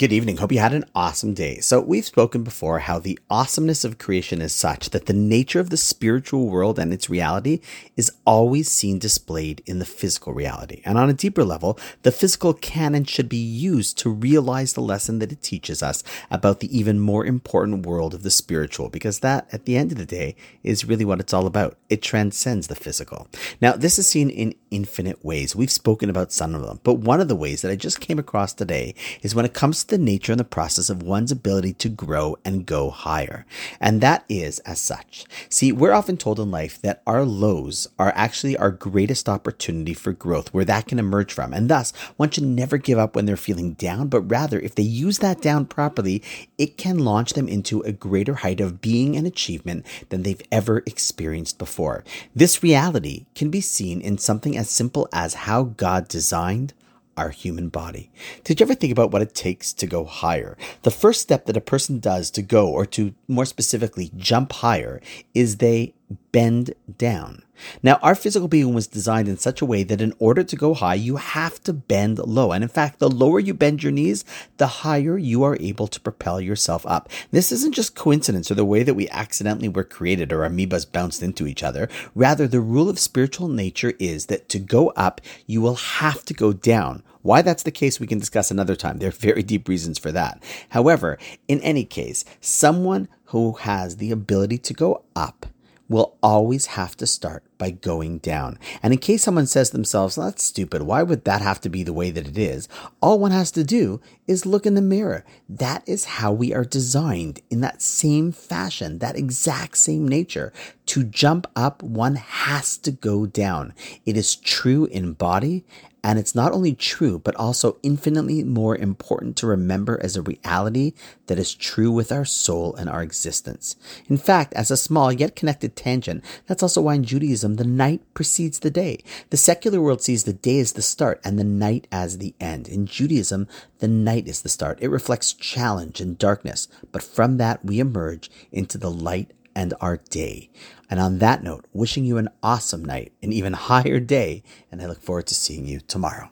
Good evening. Hope you had an awesome day. So, we've spoken before how the awesomeness of creation is such that the nature of the spiritual world and its reality is always seen displayed in the physical reality. And on a deeper level, the physical can and should be used to realize the lesson that it teaches us about the even more important world of the spiritual, because that, at the end of the day, is really what it's all about. It transcends the physical. Now, this is seen in infinite ways. We've spoken about some of them, but one of the ways that I just came across today is when it comes the nature and the process of one's ability to grow and go higher. And that is as such. See, we're often told in life that our lows are actually our greatest opportunity for growth, where that can emerge from. And thus, one should never give up when they're feeling down, but rather, if they use that down properly, it can launch them into a greater height of being and achievement than they've ever experienced before. This reality can be seen in something as simple as how God designed our human body. Did you ever think about what it takes to go higher? The first step that a person does to go, or to more specifically jump higher, is they bend down. Now, our physical being was designed in such a way that in order to go high, you have to bend low. And in fact, the lower you bend your knees, the higher you are able to propel yourself up. This isn't just coincidence or the way that we accidentally were created or amoebas bounced into each other. Rather, the rule of spiritual nature is that to go up, you will have to go down. Why that's the case, we can discuss another time. There are very deep reasons for that. However, in any case, someone who has the ability to go up will always have to start by going down. And in case someone says to themselves, well, that's stupid, why would that have to be the way that it is? All one has to do is look in the mirror. That is how we are designed in that same fashion, that exact same nature. To jump up, one has to go down. It is true in body and it's not only true, but also infinitely more important to remember as a reality that is true with our soul and our existence. In fact, as a small yet connected tangent, that's also why in Judaism the night precedes the day. The secular world sees the day as the start and the night as the end. In Judaism, the night is the start. It reflects challenge and darkness, but from that we emerge into the light and our day. And on that note, wishing you an awesome night, an even higher day, and I look forward to seeing you tomorrow.